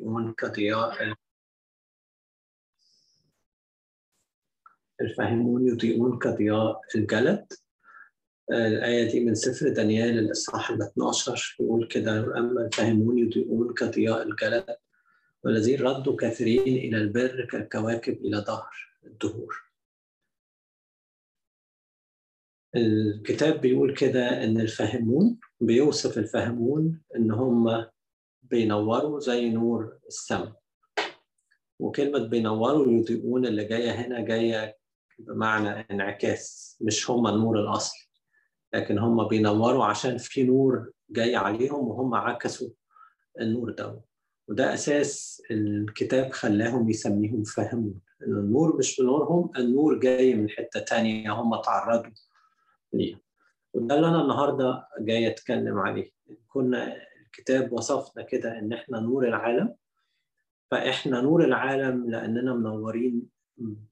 يضيئون كضياء الفاهمون يضيئون كضياء الجلد. الآية دي من سفر دانيال الإصحاح ال 12 بيقول كده أما الفاهمون يضيئون كضياء الجلد والذين ردوا كافرين إلى البر كالكواكب إلى ظهر الدهور. الكتاب بيقول كده إن الفاهمون بيوصف الفاهمون إن هم بينوروا زي نور السماء وكلمة بينوروا يضيئون اللي جاية هنا جاية بمعنى انعكاس مش هم النور الأصلي. لكن هم بينوروا عشان في نور جاي عليهم وهم عكسوا النور ده. وده أساس الكتاب خلاهم يسميهم فاهمون إن النور مش بنورهم النور جاي من حتة تانية هم تعرضوا ليه وده اللي أنا النهاردة جاي أتكلم عليه. كنا الكتاب وصفنا كده إن إحنا نور العالم فإحنا نور العالم لأننا منورين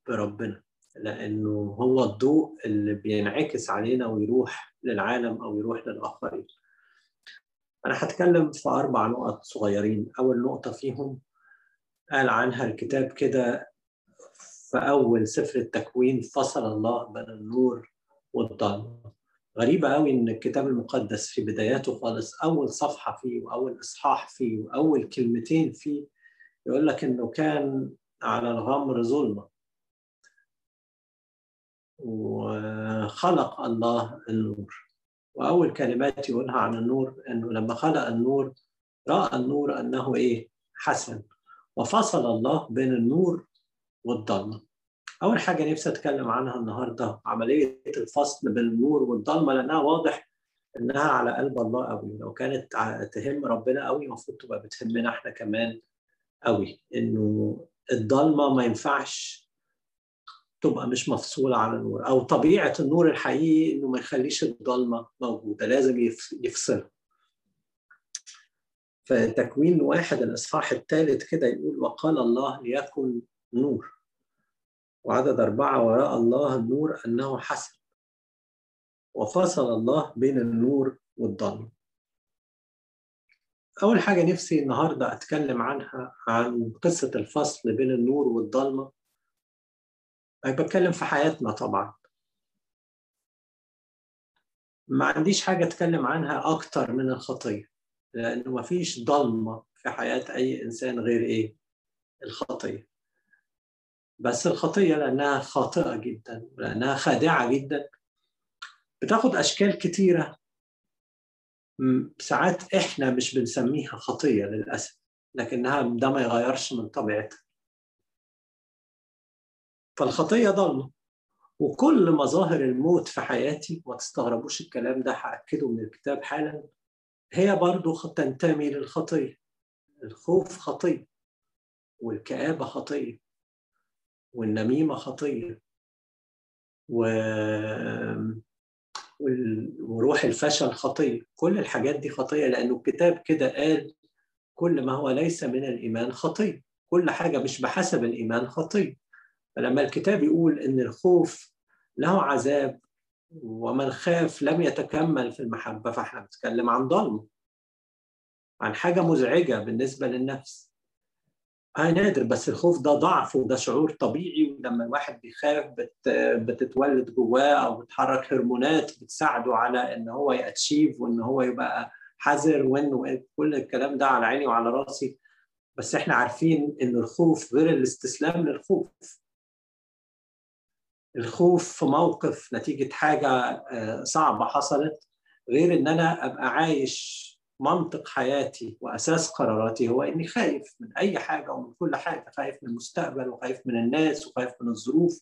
بربنا لأنه هو الضوء اللي بينعكس علينا ويروح للعالم أو يروح للآخرين. أنا هتكلم في أربع نقط صغيرين. أول نقطة فيهم قال عنها الكتاب كده في أول سفر التكوين فصل الله بين النور والظلمة غريبة قوي إن الكتاب المقدس في بداياته خالص أول صفحة فيه وأول إصحاح فيه وأول كلمتين فيه يقول لك إنه كان على الغمر ظلمة. وخلق الله النور. وأول كلمات يقولها عن النور إنه لما خلق النور رأى النور أنه إيه؟ حسن. وفصل الله بين النور والضلمة. أول حاجة نفسي أتكلم عنها النهاردة عملية الفصل بين النور والضلمة لأنها واضح إنها على قلب الله قوي لو كانت تهم ربنا قوي المفروض تبقى بتهمنا إحنا كمان قوي إنه الضلمة ما ينفعش تبقى مش مفصولة عن النور أو طبيعة النور الحقيقي إنه ما يخليش الضلمة موجودة لازم يفصلها فتكوين واحد الإصحاح الثالث كده يقول وقال الله ليكن نور. وعدد أربعة وراء الله النور أنه حسن. وفصل الله بين النور والضلمة. أول حاجة نفسي النهاردة أتكلم عنها عن قصة الفصل بين النور والضلمة. بتكلم في حياتنا طبعا. ما عنديش حاجة أتكلم عنها أكتر من الخطية لأنه ما فيش ضلمة في حياة أي إنسان غير إيه؟ الخطية. بس الخطية لأنها خاطئة جدا لأنها خادعة جدا. بتاخد أشكال كتيرة. ساعات إحنا مش بنسميها خطية للأسف لكنها ده ما يغيرش من طبيعتها. فالخطية ضلمة. وكل مظاهر الموت في حياتي ما تستغربوش الكلام ده هأكده من الكتاب حالا هي برضو تنتمي للخطية. الخوف خطية والكآبة خطية. والنميمة خطية. و... وروح الفشل خطية. كل الحاجات دي خطية لأنه الكتاب كده قال كل ما هو ليس من الإيمان خطية. كل حاجة مش بحسب الإيمان خطية. فلما الكتاب يقول إن الخوف له عذاب ومن خاف لم يتكمل في المحبة فإحنا بنتكلم عن ضلمة عن حاجة مزعجة بالنسبة للنفس. آه نادر بس الخوف ده ضعف وده شعور طبيعي ولما الواحد بيخاف بت بتتولد جواه أو بتحرك هرمونات بتساعده على إن هو يأتشيف وإن هو يبقى حذر وإنه كل الكلام ده على عيني وعلى راسي. بس إحنا عارفين إن الخوف غير الاستسلام للخوف. الخوف في موقف نتيجة حاجة صعبة حصلت غير إن أنا أبقى عايش منطق حياتي وأساس قراراتي هو إني خايف من أي حاجة ومن كل حاجة خايف من المستقبل وخايف من الناس وخايف من الظروف.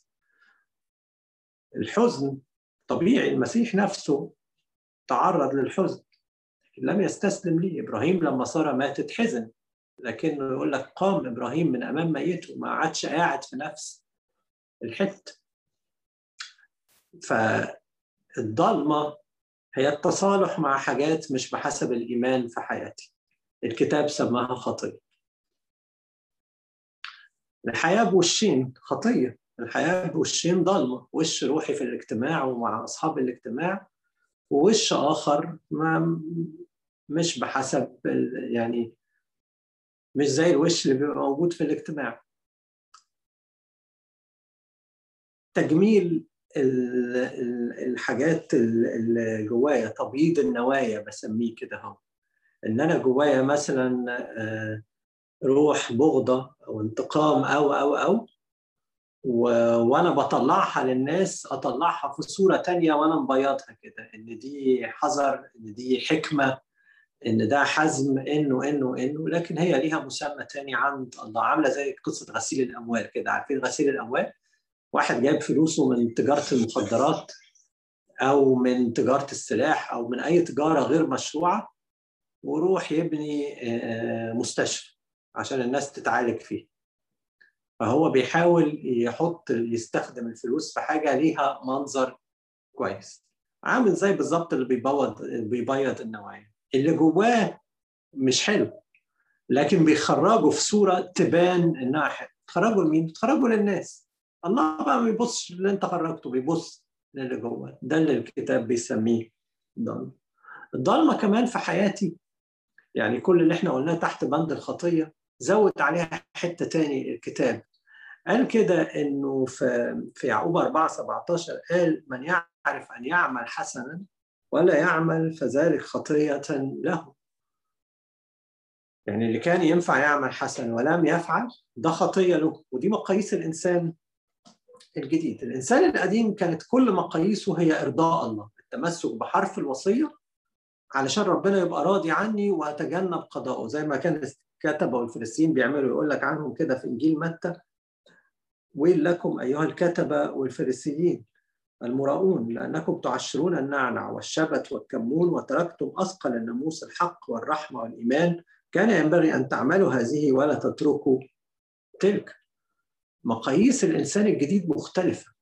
الحزن طبيعي المسيح نفسه تعرض للحزن. لم يستسلم ليه. إبراهيم لما ساره ماتت حزن لكنه يقول لك قام إبراهيم من أمام ميته ما عادش قاعد في نفس الحتة. فالضلمة هي التصالح مع حاجات مش بحسب الإيمان في حياتي. الكتاب سماها خطية. الحياة بوشين خطية. الحياة بوشين ضلمة وش روحي في الاجتماع ومع أصحاب الاجتماع ووش آخر ما مش بحسب يعني مش زي الوش اللي بيبقى موجود في الاجتماع. تجميل الحاجات اللي جوايا تبييض النوايا بسميه كده أهو. إن أنا جوايا مثلا آه، روح بغضة أو انتقام أو أو أو وأنا بطلعها للناس أطلعها في صورة تانية وأنا مبيضها كده. إن دي حذر إن دي حكمة إن ده حزم إنه إنه إنه. لكن هي ليها مسمى تاني عند الله. عاملة زي قصة غسيل الأموال كده. عارفين غسيل الأموال؟ واحد جايب فلوسه من تجارة المخدرات أو من تجارة السلاح أو من أي تجارة غير مشروعة وروح يبني مستشفى عشان الناس تتعالج فيه. فهو بيحاول يحط يستخدم الفلوس في حاجة ليها منظر كويس. عامل زي بالظبط اللي بيبوض بيبيض النوايا. اللي جواه مش حلو لكن بيخرجوا في صورة تبان إنها حلو. تخرجوا لمين؟ تخرجوا للناس. الله بقى ما بيبصش اللي انت خرجته بيبص للي جوه. ده اللي الكتاب بيسميه ضلمة. الضلمة كمان في حياتي يعني كل اللي إحنا قلناه تحت بند الخطية زود عليها حتة تاني الكتاب. قال كده إنه في في يعقوب 4 17 قال من يعرف أن يعمل حسنا ولا يعمل فذلك خطية له. يعني اللي كان ينفع يعمل حسن ولم يفعل ده خطية له. ودي مقاييس الإنسان الجديد. الإنسان القديم كانت كل مقاييسه هي إرضاء الله التمسك بحرف الوصية علشان ربنا يبقى راضي عني وأتجنب قضاءه. زي ما كان الكتبه والفريسيين بيعملوا يقول لك عنهم كده في إنجيل متى؟ ويل لكم أيها الكتبة والفريسيين المراؤون لأنكم تعشرون النعنع والشبت والكمون وتركتم أثقل الناموس الحق والرحمة والإيمان. كان ينبغي أن تعملوا هذه ولا تتركوا تلك. مقاييس الإنسان الجديد مختلفة.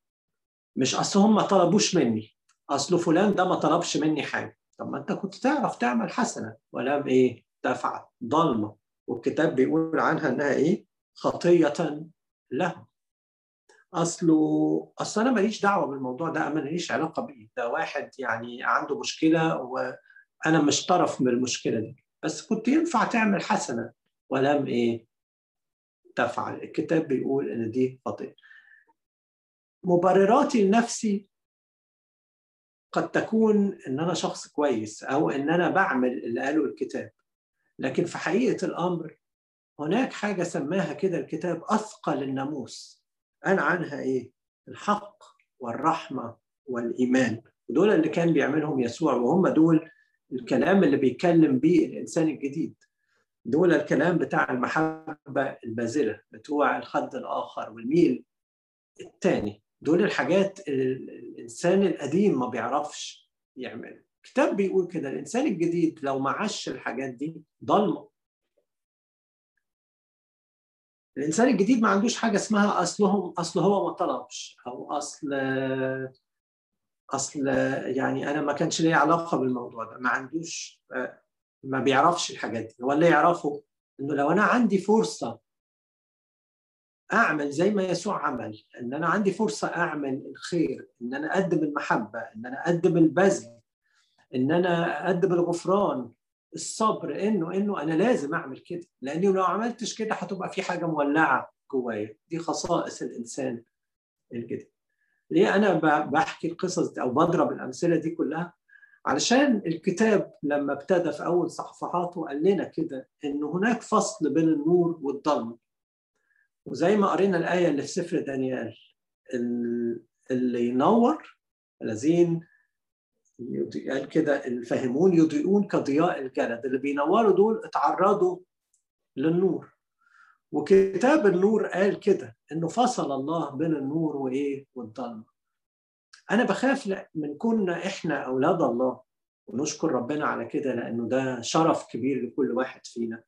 مش أصل هم ما طلبوش مني. أصل فلان ده ما طلبش مني حاجة. طب ما أنت كنت تعرف تعمل حسنة ولم إيه؟ تفعل. ضلمة. والكتاب بيقول عنها إنها إيه؟ خطية له اصله أصل أنا ماليش دعوة بالموضوع ده أنا ماليش علاقة بيه. ده واحد يعني عنده مشكلة وأنا مش طرف من المشكلة دي. بس كنت ينفع تعمل حسنة ولم إيه؟ تفعل الكتاب بيقول إن دي خطيه مبرراتي لنفسي قد تكون إن أنا شخص كويس أو إن أنا بعمل اللي قاله الكتاب. لكن في حقيقة الأمر هناك حاجة سماها كده الكتاب أثقل الناموس. قال عنها إيه؟ الحق والرحمة والإيمان. ودول اللي كان بيعملهم يسوع وهم دول الكلام اللي بيتكلم بيه الإنسان الجديد. دول الكلام بتاع المحبة البازلة بتوع الخد الآخر والميل الثاني دول الحاجات الإنسان القديم ما بيعرفش يعملها. الكتاب بيقول كده الإنسان الجديد لو ما عاش الحاجات دي ضلمة. الإنسان الجديد ما عندوش حاجة اسمها أصلهم أصل هو ما طلبش أو أصل أصل يعني أنا ما كانش لي علاقة بالموضوع ده ما عندوش ما بيعرفش الحاجات دي. ولا يعرفوا إنه لو أنا عندي فرصة أعمل زي ما يسوع عمل إن أنا عندي فرصة أعمل الخير إن أنا أقدم المحبة إن أنا أقدم البذل إن أنا أقدم الغفران الصبر إنه إنه أنا لازم أعمل كده. لأنه لو عملتش كده هتبقى في حاجة مولعة جوايا. دي خصائص الإنسان الجديد. ليه أنا بحكي القصص دي أو بضرب الأمثلة دي كلها؟ علشان الكتاب لما ابتدى في أول صفحاته قال لنا كده إن هناك فصل بين النور والظلمه وزي ما قرينا الآية اللي في سفر دانيال اللي ينور الذين قال كده الفاهمون يضيئون كضياء الجلد. اللي بينوروا دول اتعرضوا للنور. وكتاب النور قال كده إنه فصل الله بين النور وإيه؟ والظلمه أنا بخاف من كنا إحنا أولاد الله ونشكر ربنا على كده لأنه ده شرف كبير لكل واحد فينا.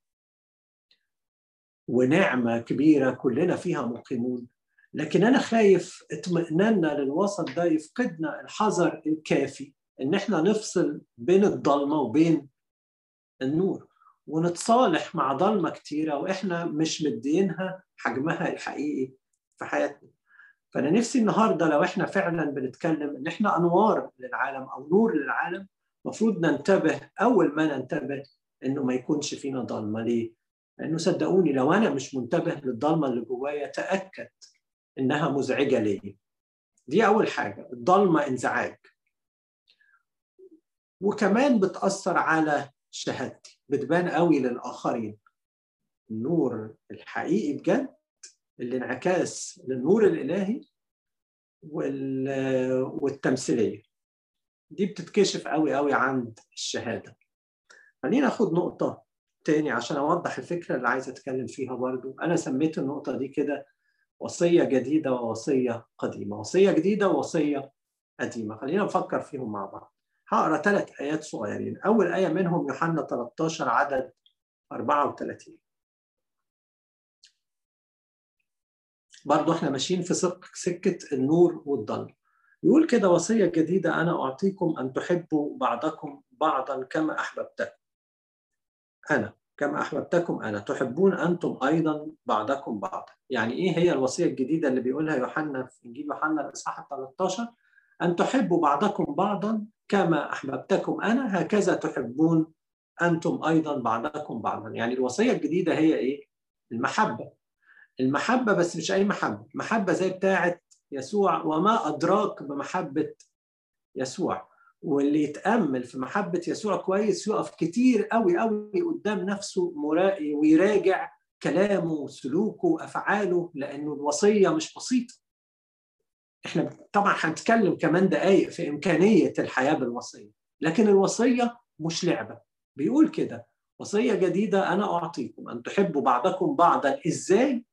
ونعمة كبيرة كلنا فيها مقيمون. لكن أنا خايف اطمئناننا للوسط ده يفقدنا الحذر الكافي إن إحنا نفصل بين الضلمة وبين النور. ونتصالح مع ضلمة كتيرة وإحنا مش مدينها حجمها الحقيقي في حياتنا. فأنا نفسي النهارده لو إحنا فعلا بنتكلم إن إحنا أنوار للعالم أو نور للعالم المفروض ننتبه أول ما ننتبه إنه ما يكونش فينا ضلمة. ليه؟ لأنه صدقوني لو أنا مش منتبه للضلمة اللي جوايا تأكد إنها مزعجة ليا دي أول حاجة الضلمة انزعاج. وكمان بتأثر على شهادتي بتبان قوي للآخرين. النور الحقيقي بجد اللي انعكاس للنور الالهي والتمثيلية. دي بتتكشف قوي قوي عند الشهادة. خلينا ناخد نقطة تاني عشان أوضح الفكرة اللي عايز أتكلم فيها برضو. أنا سميت النقطة دي كده وصية جديدة ووصية قديمة. وصية جديدة ووصية قديمة. خلينا نفكر فيهم مع بعض. هقرأ ثلاث آيات صغيرين. أول آية منهم يوحنا 13 عدد 34 برضو إحنا ماشيين في سكة النور والظلم يقول كده وصية جديدة أنا أعطيكم أن تحبوا بعضكم بعضا كما أحببتكم. أنا كما أحببتكم أنا تحبون أنتم أيضا بعضكم بعضا. يعني إيه هي الوصية الجديدة اللي بيقولها يوحنا في إنجيل يوحنا الإصحاح 13 أن تحبوا بعضكم بعضا كما أحببتكم. أنا هكذا تحبون أنتم أيضا بعضكم بعضا. يعني الوصية الجديدة هي إيه؟ المحبة. المحبة بس مش أي محبة محبة زي بتاعه يسوع وما أدراك بمحبة يسوع. واللي يتأمل في محبة يسوع كويس يقف كتير قوي قوي قدام نفسه ويراجع كلامه وسلوكه وأفعاله لأنه الوصية مش بسيطة. إحنا طبعا هنتكلم كمان دقائق في إمكانية الحياة بالوصية لكن الوصية مش لعبة. بيقول كده وصية جديدة أنا أعطيكم أن تحبوا بعضكم بعضا. إزاي؟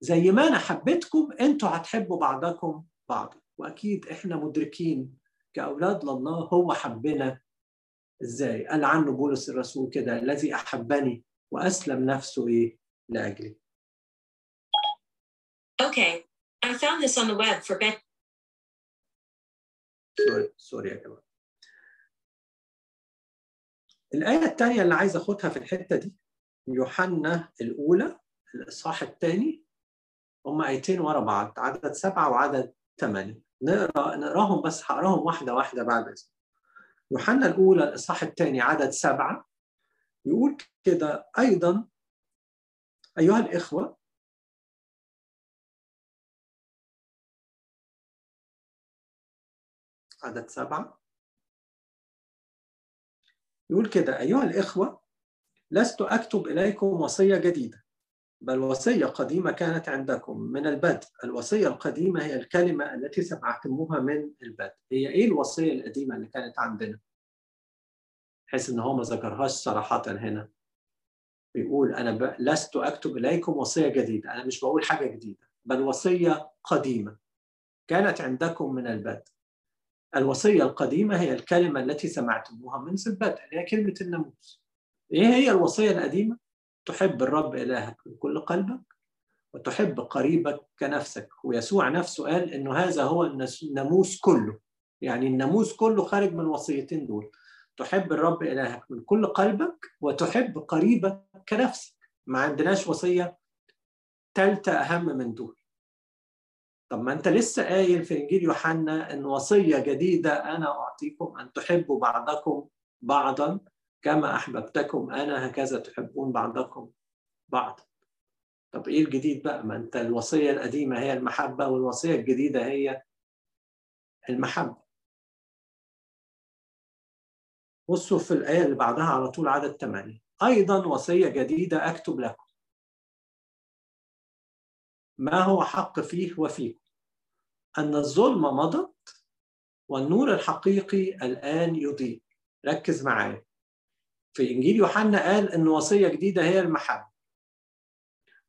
زي ما أنا حبيتكم أنتوا هتحبوا بعضكم بعضا وأكيد إحنا مدركين كأولاد لله هو حبنا إزاي؟ قال عنه بولس الرسول كده الذي أحبني وأسلم نفسه إيه؟ لأجلي. Okay, I found this on the web. For bet. sorry sorry يا جماعة. الآية الثانية اللي عايز أخدها في الحتة دي يوحنا الأولى الإصحاح الثاني هم آيتين ورا بعض عدد سبعة وعدد ثمانية. نقرا نقراهم بس هقراهم واحدة واحدة بعد اسم يوحنا الأولى الإصحاح الثاني عدد سبعة. يقول كده أيضا أيها الإخوة عدد سبعة. يقول كده أيها الإخوة لست أكتب إليكم وصية جديدة. بل وصية قديمة كانت عندكم من البدء. الوصية القديمة هي الكلمة التي سمعتموها من البدء. هي إيه الوصية القديمة اللي كانت عندنا؟ بحيث إن هو ما ذكرهاش صراحة هنا. بيقول أنا. لست أكتب إليكم وصية جديدة. أنا مش بقول حاجة جديدة بل وصية قديمة كانت عندكم من البدء. الوصية القديمة هي الكلمة التي سمعتموها من البدء هي كلمة الناموس. إيه هي الوصية القديمة؟ تحب الرب إلهك بكل قلبك وتحب قريبك كنفسك. ويسوع نفسه قال إنه هذا هو الناموس كله. يعني الناموس كله خارج من الوصيتين دول. تحب الرب إلهك من كل قلبك وتحب قريبك كنفسك. ما عندناش وصية ثالثة أهم من دول. طب ما أنت لسه قايل في إنجيل يوحنا إن وصية جديدة أنا أعطيكم أن تحبوا بعضكم بعضا. كما أحببتكم أنا هكذا تحبون بعضكم بعضا طب إيه الجديد بقى؟ ما أنت الوصية القديمة هي المحبة والوصية الجديدة هي المحبة. بصوا في الآية اللي بعدها على طول عدد 8 أيضا وصية جديدة أكتب لكم. ما هو حق فيه وفيكم؟ أن الظلم مضت والنور الحقيقي الآن يضيء. ركز معايا. في إنجيل يوحنا قال إن وصية جديدة هي المحبة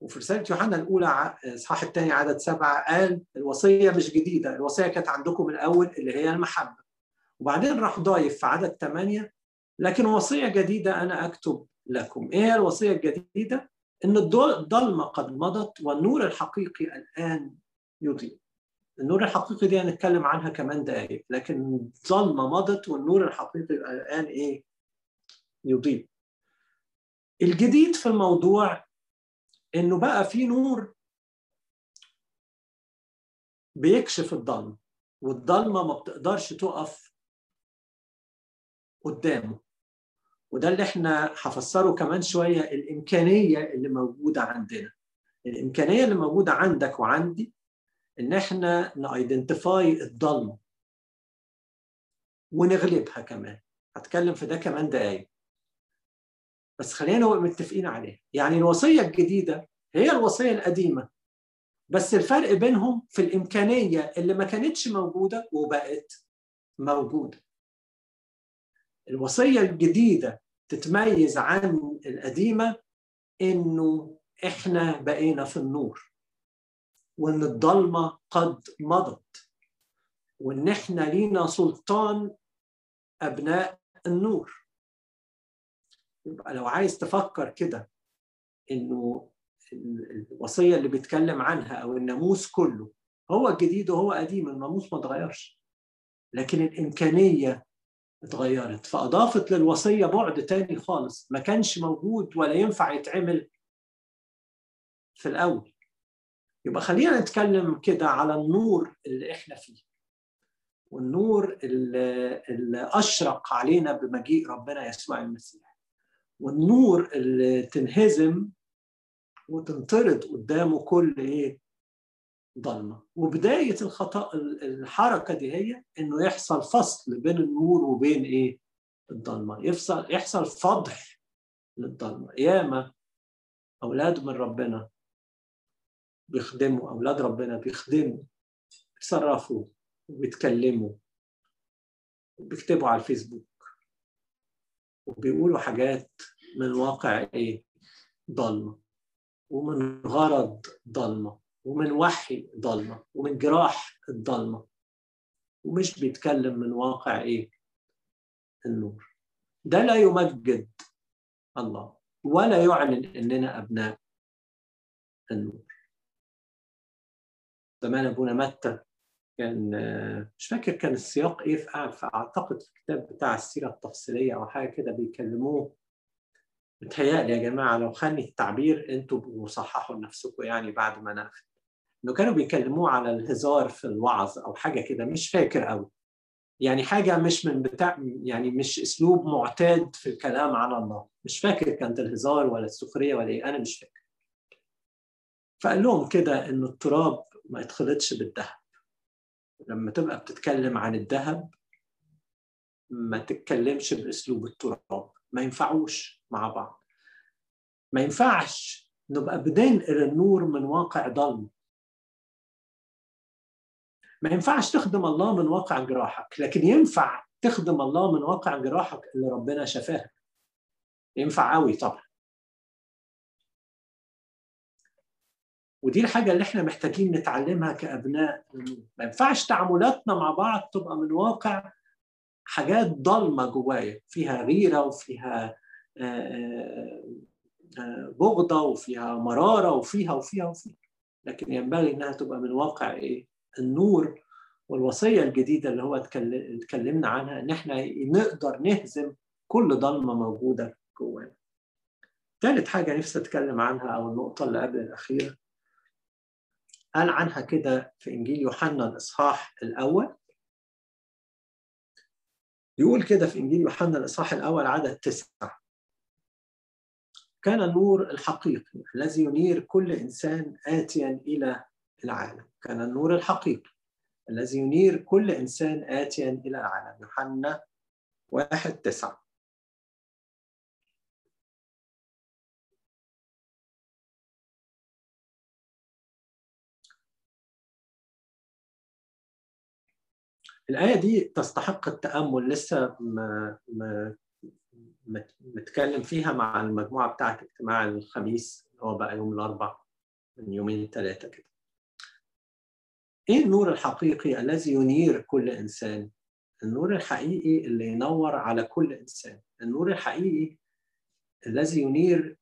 وفي رسالة يوحنا الأولى إصحاح الثاني عدد سبعة قال الوصية مش جديدة الوصية كانت عندكم من الأول اللي هي المحبة وبعدين راح ضايف في عدد ثمانية لكن وصية جديدة أنا أكتب لكم إيه هي الوصية الجديدة؟ إن الظلمة قد مضت والنور الحقيقي الآن يضيء النور الحقيقي دي هنتكلم عنها كمان دقايق لكن الظلمة مضت والنور الحقيقي الآن إيه؟ يضيء. الجديد في الموضوع إنه بقى في نور بيكشف الضلمة والضلمة ما بتقدرش تقف قدامه. وده اللي إحنا هفسره كمان شوية الإمكانية اللي موجودة عندنا. الإمكانية اللي موجودة عندك وعندي إن إحنا نايدنتيفاي الضلمة ونغلبها كمان. هتكلم في ده كمان دقايق. بس خلينا نبقى متفقين عليها. يعني الوصية الجديدة هي الوصية القديمة بس الفرق بينهم في الإمكانية اللي ما كانتش موجودة وبقت موجودة. الوصية الجديدة تتميز عن القديمة إنه إحنا بقينا في النور وإن الضلمة قد مضت وإن إحنا لينا سلطان أبناء النور. يبقى لو عايز تفكر كده إنه الوصية اللي بيتكلم عنها أو الناموس كله هو جديد وهو قديم الناموس ما اتغيرش. لكن الإمكانية اتغيرت فأضافت للوصية بعد تاني خالص ما كانش موجود ولا ينفع يتعمل في الأول. يبقى خلينا نتكلم كده على النور اللي إحنا فيه. والنور اللي اشرق علينا بمجيء ربنا يسوع المسيح. والنور اللي تنهزم وتنطرد قدامه كل إيه؟ ضلمة. وبداية الخطأ الحركة دي هي إنه يحصل فصل بين النور وبين إيه؟ الضلمة. يفصل يحصل فضح للضلمة. ياما أولاد من ربنا بيخدموا أولاد ربنا بيخدموا بيتصرفوا وبيتكلموا وبيكتبوا على الفيسبوك. وبيقولوا حاجات من واقع إيه؟ ضلمة. ومن غرض ضلمة. ومن وحي ضلمة. ومن جراح الضلمة. ومش بيتكلم من واقع إيه؟ النور. ده لا يمجد الله. ولا يعلن إننا أبناء النور. زمان أبونا متى كان مش فاكر كان السياق إيه في اعتقد في الكتاب بتاع السيرة التفصيلية أو حاجة كده بيكلموه. متهيألي يا جماعة لو خلي التعبير أنتوا بتصححوا لنفسكم يعني بعد ما نقفل. إنه كانوا بيكلموه على الهزار في الوعظ أو حاجة كده مش فاكر قوي يعني حاجة مش من بتاع يعني مش أسلوب معتاد في الكلام على الله. مش فاكر كانت الهزار ولا السخرية ولا إيه أنا مش فاكر. فقال لهم كده ان التراب ما يتخلطش بالذهب لما تبقى بتتكلم عن الذهب ما تتكلمش بأسلوب التراب. ما ينفعوش مع بعض. ما ينفعش نبقى بننقل النور من واقع ضلم. ما ينفعش تخدم الله من واقع جراحك لكن ينفع تخدم الله من واقع جراحك اللي ربنا شفاها. ينفع قوي طبعا. ودي الحاجة اللي إحنا محتاجين نتعلمها كأبناء ما ينفعش تعاملاتنا مع بعض تبقى من واقع حاجات ضلمة جوايا فيها غيرة وفيها بغضة وفيها مرارة وفيها وفيها وفيها لكن ينبغي إنها تبقى من واقع إيه؟ النور والوصية الجديدة اللي هو اتكلمنا عنها إن إحنا نقدر نهزم كل ضلمة موجودة جوانا. ثالث حاجة نفسي أتكلم عنها أو النقطة اللي قبل الأخيرة قال عنها كده في إنجيل يوحنا الإصحاح الأول. يقول كده في إنجيل يوحنا الإصحاح الأول عدد تسعة. كان النور الحقيقي الذي ينير كل إنسان اتيا إلى العالم. كان النور الحقيقي الذي ينير كل إنسان اتيا إلى العالم. يوحنا واحد تسعة. الآية دي تستحق التأمل لسه ما ما متكلم فيها مع المجموعة بتاعت اجتماع الخميس اللي هو بقى يوم الأربع من يومين ثلاثة كده. إيه النور الحقيقي الذي ينير كل إنسان؟ النور الحقيقي اللي ينور على كل إنسان، النور الحقيقي الذي ينير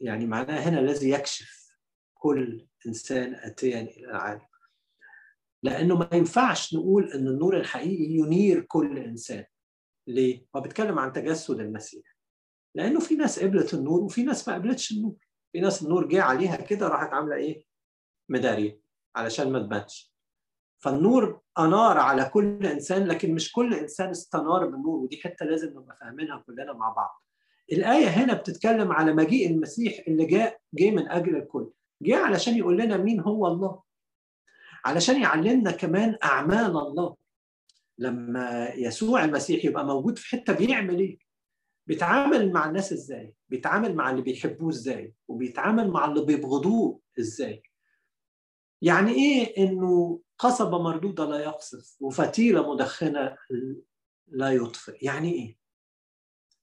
يعني معناه هنا الذي يكشف كل إنسان آتيا إلى العالم. لأنه ما ينفعش نقول إن النور الحقيقي ينير كل إنسان. ليه؟ هو بيتكلم عن تجسد المسيح. لأنه في ناس قبلت النور وفي ناس ما قبلتش النور. في ناس النور جه عليها كده راحت عاملة إيه؟ مداريه علشان ما تبانش. فالنور أنار على كل إنسان لكن مش كل إنسان استنار بالنور ودي حتة لازم نبقى فاهمينها كلنا مع بعض. الآية هنا بتتكلم على مجيء المسيح اللي جاء جه من أجل الكل. جه علشان يقول لنا مين هو الله. علشان يعلمنا كمان أعمال الله. لما يسوع المسيح يبقى موجود في حتة بيعمل إيه؟ بيتعامل مع الناس إزاي؟ بيتعامل مع اللي بيحبوه إزاي؟ وبيتعامل مع اللي بيبغضوه إزاي؟ يعني إيه إنه قصبة مردودة لا يقصف وفتيلة مدخنة لا يطفئ؟ يعني إيه؟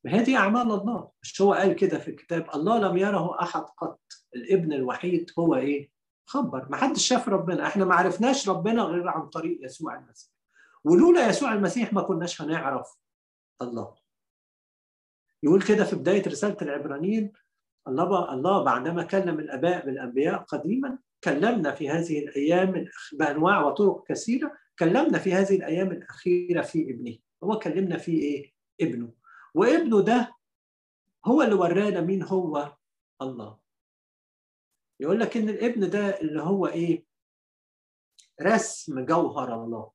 ما هي دي أعمال الله. مش هو قال كده في الكتاب الله لم يره أحد قط الابن الوحيد هو إيه؟ خبر ما حدش شاف ربنا. إحنا ما عرفناش ربنا غير عن طريق يسوع المسيح. ولولا يسوع المسيح ما كناش هنعرف الله. يقول كده في بداية رسالة العبرانيين الله الله بعدما كلم الآباء بالأنبياء قديما كلمنا في هذه الأيام بأنواع وطرق كثيرة كلمنا في هذه الأيام الأخيرة في ابنه. هو كلمنا في إيه؟ ابنه. وابنه ده هو اللي ورانا مين هو؟ الله. يقول لك إن الابن ده اللي هو إيه؟ رسم جوهر الله.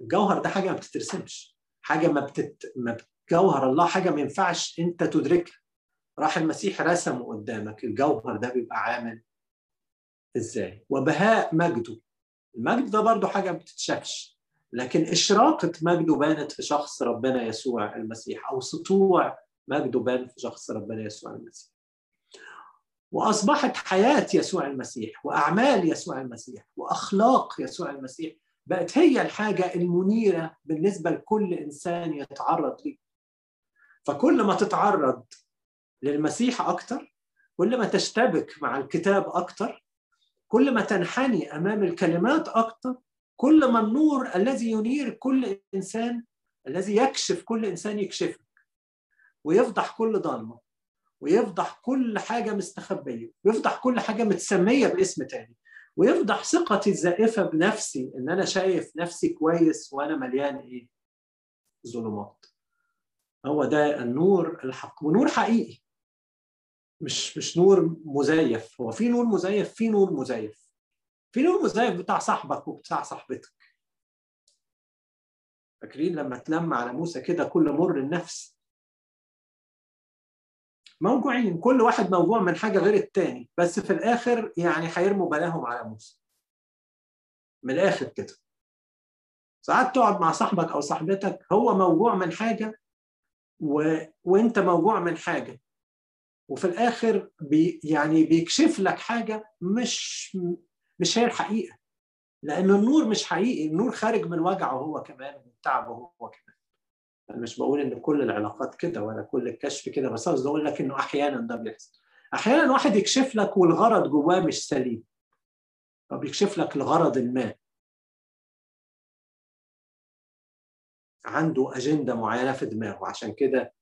الجوهر ده حاجة ما بتترسمش. حاجة ما بتت ما جوهر الله حاجة ما ينفعش أنت تدركها راح المسيح رسمه قدامك. الجوهر ده بيبقى عامل إزاي؟ وبهاء مجده. المجد ده برضو حاجة ما بتتشافش. لكن إشراقة مجده بانت في شخص ربنا يسوع المسيح أو سطوع مجده بان في شخص ربنا يسوع المسيح. وأصبحت حياة يسوع المسيح وأعمال يسوع المسيح وأخلاق يسوع المسيح بقت هي الحاجة المنيرة بالنسبة لكل إنسان يتعرض ليه. فكل ما تتعرض للمسيح أكتر كل ما تشتبك مع الكتاب أكتر كل ما تنحني أمام الكلمات أكتر كل ما النور الذي ينير كل إنسان الذي يكشف كل إنسان يكشفك ويفضح كل ضلمه ويفضح كل حاجة مستخبية ويفضح كل حاجة متسمية باسم تاني ويفضح ثقتي الزائفة بنفسي إن أنا شايف نفسي كويس وأنا مليان إيه؟ ظلمات. هو ده النور الحق ونور حقيقي. مش مش نور مزيف. هو في نور مزيف في نور مزيف. في نور مزيف بتاع صاحبك وبتاع صاحبتك. فاكرين لما تلم على موسى كده كل مر النفس؟ موجوعين. كل واحد موجوع من حاجة غير التاني. بس في الآخر يعني هيرموا بلاهم على موسى. من الآخر كده. ساعات تقعد مع صاحبك أو صاحبتك هو موجوع من حاجة و... وأنت موجوع من حاجة. وفي الآخر بي يعني بيكشف لك حاجة مش مش هي الحقيقة. لأن النور مش حقيقي. النور خارج من وجعه هو كمان ومن تعبه هو كمان. أنا مش بقول إن كل العلاقات كده ولا كل الكشف كده بس قصدي أقول لك إنه أحيانا ده بيحصل. أحيانا واحد يكشف لك والغرض جواه مش سليم. فبيكشف لك لغرض ما. عنده أجندة معينة في دماغه. عشان كده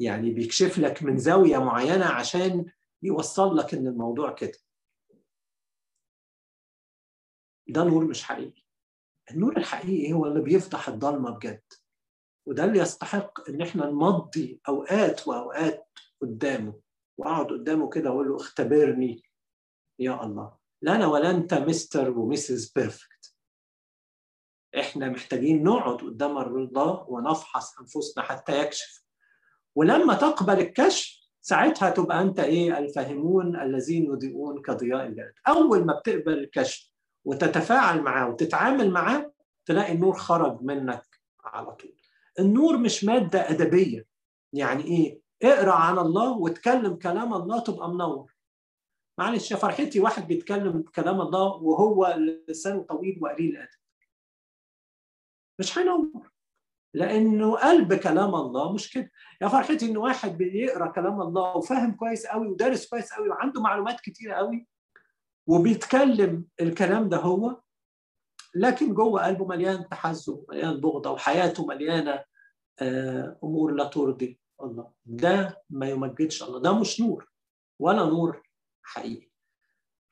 يعني بيكشف لك من زاوية معينة عشان يوصل لك إن الموضوع كده. ده نور مش حقيقي. النور الحقيقي هو اللي بيفضح الضلمة بجد. وده اللي يستحق إن إحنا نمضي أوقات وأوقات قدامه. وأقعد قدامه كده وأقول له اختبرني يا الله. لا أنا ولا أنت Mister و Mrs. perfect إحنا محتاجين نقعد قدام الله ونفحص أنفسنا حتى يكشف. ولما تقبل الكشف ساعتها تبقى أنت إيه؟ الفاهمون الذين يضيئون كضياء الجلد. أول ما بتقبل الكشف وتتفاعل معاه وتتعامل معاه تلاقي النور خرج منك على طول. النور مش مادة أدبية. يعني إيه؟ اقرأ عن الله وتكلم كلام الله تبقى منور. معلش يا فرحتي واحد بيتكلم كلام الله وهو لسانه طويل وقليل الأدب. مش هينور. لأنه قلب كلام الله مش كده. يا فرحتي إن واحد بيقرأ كلام الله وفاهم كويس قوي ودارس كويس قوي وعنده معلومات كتيرة قوي وبيتكلم الكلام ده هو لكن جوه قلبه مليان تحزب مليان بغضة وحياته مليانة أمور لا ترضي الله. ده ما يمجدش الله. ده مش نور ولا نور حقيقي.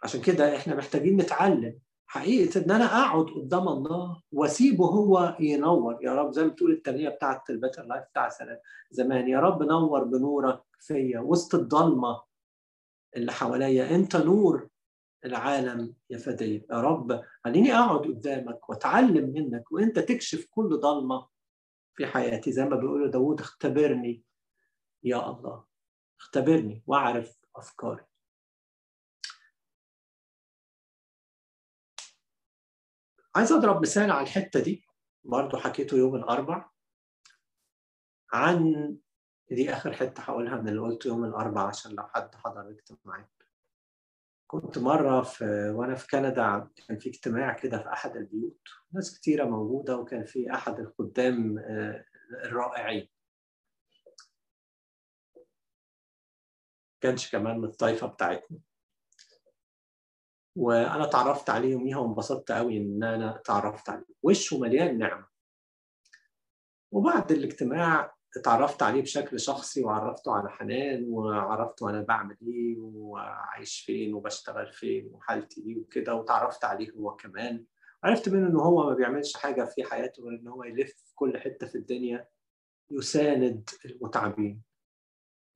عشان كده إحنا محتاجين نتعلم حقيقة إن أنا أقعد قدام الله وأسيبه هو ينور. يا رب زي ما بتقول الترنيمة بتاعت ال Better Life بتاع زمان. يا رب نور بنورك فيا وسط الضلمة اللي حواليا. أنت نور العالم يا فادي يا رب خليني أقعد قدامك وأتعلم منك وأنت تكشف كل ضلمة في حياتي. زي ما بيقولوا داوود اختبرني يا الله. اختبرني وأعرف أفكاري. عايز أضرب مثال على الحتة دي. برضه حكيته يوم الأربع. عن دي آخر حتة هقولها من اللي قلته يوم الأربع عشان لو حد حضر الاجتماعات كنت مرة في وأنا في كندا كان في اجتماع كده في أحد البيوت ناس كتيرة موجودة وكان في أحد الخدام الرائعين. كانش كمان من الطائفه بتاعتنا. وأنا اتعرفت عليه يوميها وانبسطت قوي إن أنا اتعرفت عليه وشه مليان نعمة. وبعد الاجتماع اتعرفت عليه بشكل شخصي وعرفته على حنان وعرفته أنا بعمل إيه وعايش فين وبشتغل فين وحالتي إيه وكده وتعرفت عليه هو كمان. عرفت منه إن هو ما بيعملش حاجة في حياته غير إن هو يلف في كل حتة في الدنيا يساند المتعبين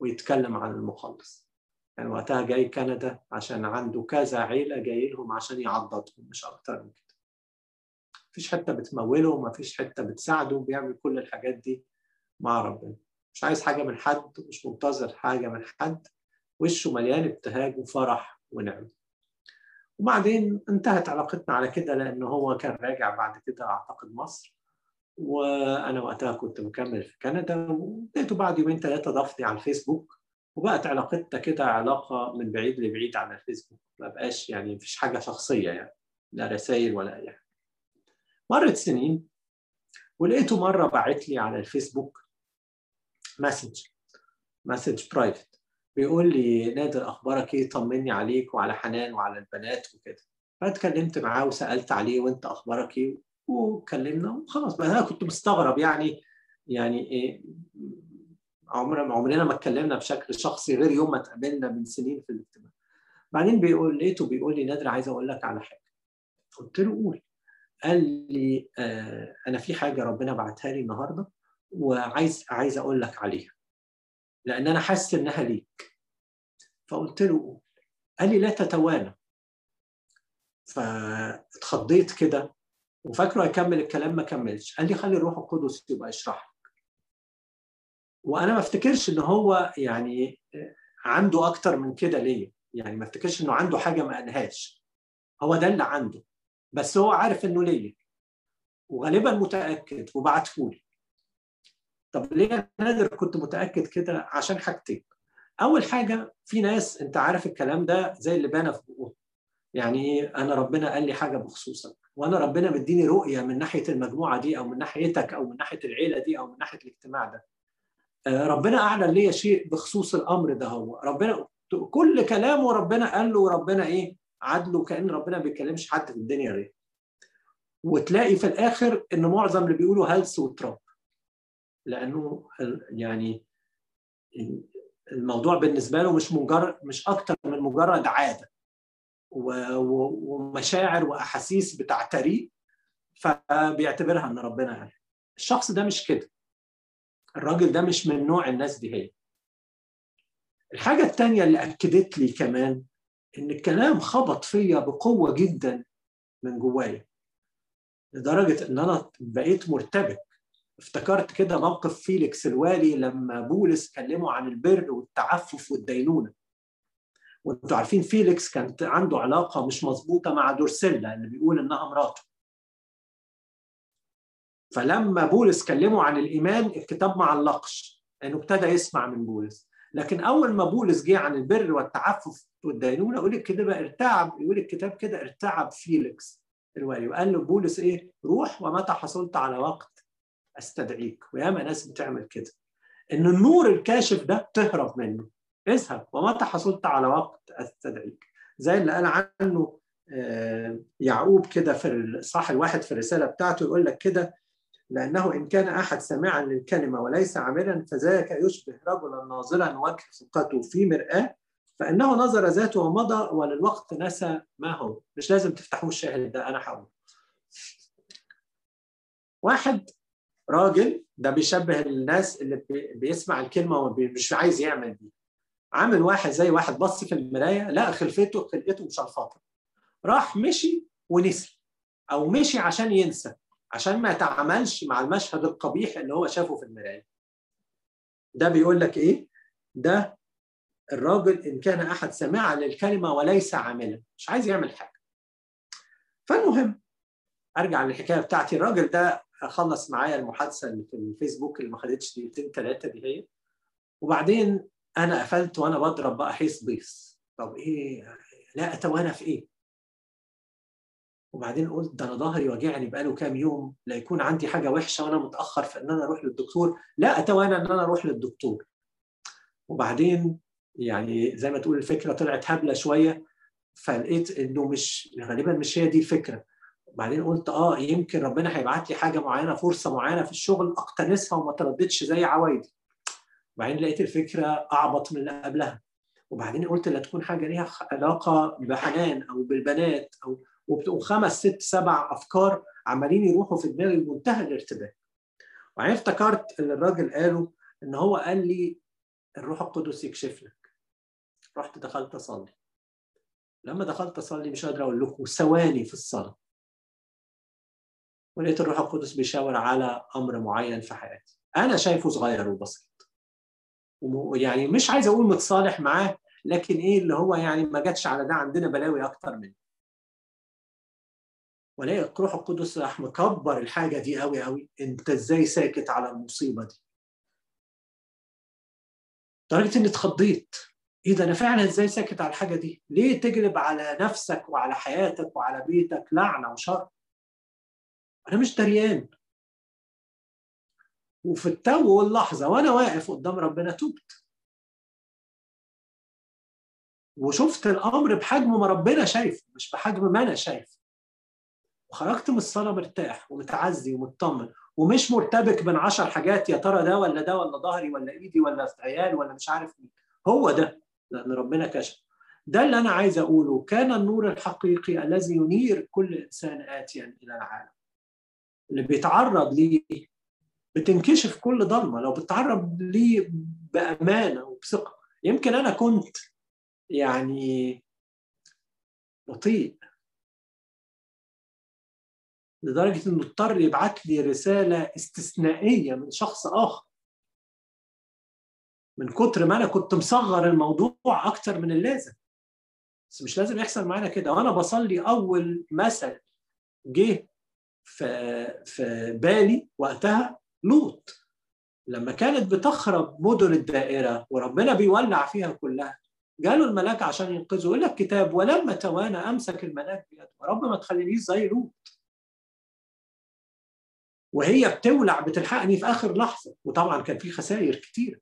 ويتكلم عن المخلص. كان يعني وقتها جاي كندا عشان عنده كذا عيلة جاي لهم عشان يعضدهم مش أكتر من كده. مفيش حتة بتموله مفيش حتة بتساعده بيعمل كل الحاجات دي مع ربنا. مش عايز حاجة من حد مش منتظر حاجة من حد. وشه مليان ابتهاج وفرح ونعمة. وبعدين انتهت علاقتنا على كده لأن هو كان راجع بعد كده أعتقد مصر. وأنا وقتها كنت مكمل في كندا. ولقيته بعد يومين ثلاثة ضافني على الفيسبوك. وبقت علاقتنا كده علاقة من بعيد لبعيد على الفيسبوك. ما بقاش يعني مفيش حاجة شخصية يعني لا رسائل ولا أي حاجة. مرت سنين ولقيته مرة باعت لي على الفيسبوك message message private بيقول لي نادر أخبارك إيه؟ طمني عليك وعلى حنان وعلى البنات وكده. فاتكلمت معاه وسألت عليه وأنت أخبارك إيه؟ وكلمنا وخلاص. بقى أنا كنت مستغرب يعني يعني إيه؟ عمرنا عمرنا ما اتكلمنا بشكل شخصي غير يوم ما اتقابلنا من سنين في الاجتماع. بعدين بيقول لقيته بيقول لي نادر عايز أقول لك على حاجة. قلت له قول. قال لي آه أنا في حاجة ربنا بعتها لي النهارده. وعايز عايز أقول لك عليها. لأن أنا حاسس إنها ليك. فقلت له قال لي لا تتوانى. فاتخضيت كده. وفاكره هيكمل الكلام ما كملش. قال لي خلي الروح القدس يبقى يشرح لك. وأنا ما افتكرش إن هو يعني عنده أكتر من كده ليه يعني ما افتكرش إنه عنده حاجة ما قالهاش. هو ده اللي عنده. بس هو عارف إنه ليا. وغالبا متأكد. وبعتهولي. طب ليه يا نادر كنت متأكد كده عشان حاجتين؟ أول حاجة في ناس أنت عارف الكلام ده زي اللي بان في بقهم يعني إيه؟ أنا ربنا قال لي حاجة بخصوصك وأنا ربنا مديني رؤية من ناحية المجموعة دي أو من ناحيتك أو من ناحية العيلة دي أو من ناحية الاجتماع ده. ربنا أعلن لي شيء بخصوص الأمر ده هو. ربنا كل كلامه ربنا قال له وربنا إيه؟ عدله كأن ربنا ما بيكلمش حد في الدنيا غير وتلاقي في الآخر إن معظم اللي بيقولوا هلس وتراب. لأنه يعني الموضوع بالنسبة له مش مجرد مش أكتر من مجرد عادة ومشاعر وأحاسيس بتعتريه فبيعتبرها إن ربنا قال. الشخص ده مش كده. الراجل ده مش من نوع الناس دي هي. الحاجة التانية اللي أكدت لي كمان إن الكلام خبط فيا بقوة جدا من جوايا. لدرجة إن أنا بقيت مرتبك. افتكرت كده موقف فيليكس الوالي لما بولس كلمه عن البر والتعفف والدينونة. وانتوا عارفين فيليكس كانت عنده علاقة مش مظبوطة مع دروسيلا اللي بيقول إنها مراته. فلما بولس كلمه عن الإيمان الكتاب ما علقش لأنه ابتدى يسمع من بولس. لكن أول ما بولس جه عن البر والتعفف والدينونة يقول بقى ارتعب يقول الكتاب كده ارتعب فيليكس الوالي. وقال له بولس إيه؟ روح ومتى حصلت على وقت أستدعيك. وياما ناس بتعمل كده. إن النور الكاشف ده تهرب منه. اذهب. ومتى حصلت على وقت أستدعيك. زي اللي قال عنه يعقوب كده في الصح الواحد في الرسالة بتاعته يقول لك كده لأنه إن كان أحد سامعا للكلمة وليس عاملا فذاك يشبه رجلا ناظرا وجه في مرآة فإنه نظر ذاته ومضى وللوقت نسى ما هو. مش لازم تفتحوا الشاهد ده أنا هقول واحد راجل ده بيشبه الناس اللي بيسمع الكلمة ومش عايز يعمل دي. عامل واحد زي واحد بص في المراية لقى خلفته خلقته مشلفطة راح مشي ونسي أو مشي عشان ينسى عشان ما يتعاملش مع المشهد القبيح اللي هو شافه في المراية. ده بيقول لك إيه؟ ده الراجل إن كان أحد سامعا للكلمة وليس عاملا مش عايز يعمل حاجة. فالمهم أرجع للحكاية بتاعتي. الراجل ده خلص معايا المحادثة اللي في الفيسبوك اللي ما خدتش دقيقتين ثلاثة دي هي. وبعدين أنا قفلت وأنا بضرب بقى حيث بيس طب إيه؟ لا اتوانى في إيه؟ وبعدين قلت ده أنا ظهري واجعني بقاله كام يوم. لا يكون عندي حاجة وحشة وأنا متأخر في إن أنا أروح للدكتور. لا اتوانى إن أنا أروح للدكتور. وبعدين يعني زي ما تقول الفكرة طلعت هبلة شوية. فلقيت إنه مش غالبا مش هي دي الفكرة. وبعدين قلت آه يمكن ربنا هيبعت لي حاجة معينة فرصة معينة في الشغل أقتنصها وما ترددش زي عوايدي. وبعدين لقيت الفكرة أعبط من اللي قبلها. وبعدين قلت لا تكون حاجة ليها علاقة بحنان أو بالبنات أو وخمس ست سبع أفكار عمالين يروحوا في دماغي بمنتهى الارتباك. وبعدين افتكرت اللي الراجل قاله إن هو قال لي الروح القدس يكشف لك رحت دخلت أصلي. لما دخلت أصلي مش قادر أقول لكم ثواني في الصلاة. ولقيت الروح القدس بيشاور على أمر معين في حياتي. أنا شايفه صغير وبسيط. يعني مش عايز أقول متصالح معاه لكن إيه اللي هو يعني ما جاتش على ده عندنا بلاوي أكتر منه. والاقي الروح القدس راح مكبر الحاجة دي قوي قوي أنت إزاي ساكت على المصيبة دي؟ لدرجه إني اتخضيت. إيه ده أنا فعلا إزاي ساكت على الحاجة دي؟ ليه تجلب على نفسك وعلى حياتك وعلى بيتك لعنة وشر؟ أنا مش دريان. وفي التو واللحظة وأنا واقف قدام ربنا تبت. وشفت الأمر بحجم ما ربنا شايفه مش بحجم ما أنا شايفه. وخرجت من الصلاة مرتاح ومتعزي ومطمن. ومش مرتبك بين عشر حاجات يا ترى ده ولا ده ولا ظهري ولا إيدي ولا عيال ولا مش عارف مين. هو ده لأن ربنا كشف. ده اللي أنا عايز أقوله. كان النور الحقيقي الذي ينير كل إنسان اتيا إلى العالم. اللي بيتعرض ليه بتنكشف كل ضلمة. لو بتتعرض ليه بأمانة وبثقة يمكن أنا كنت يعني بطيء لدرجة إنه اضطر يبعت لي رسالة استثنائية من شخص آخر. من كتر ما أنا كنت مصغر الموضوع أكتر من اللازم. بس مش لازم يحصل معانا كده. وأنا بصلي أول مثل جه في في بالي وقتها لوط. لما كانت بتخرب مدن الدائرة وربنا بيولع فيها كلها جاله الملاك عشان ينقذه يقول لك كتاب ولما توانى أمسك الملاك بيده رب ما تخلينيش زي لوط. وهي بتولع بتلحقني في آخر لحظة وطبعا كان في خسائر كتير.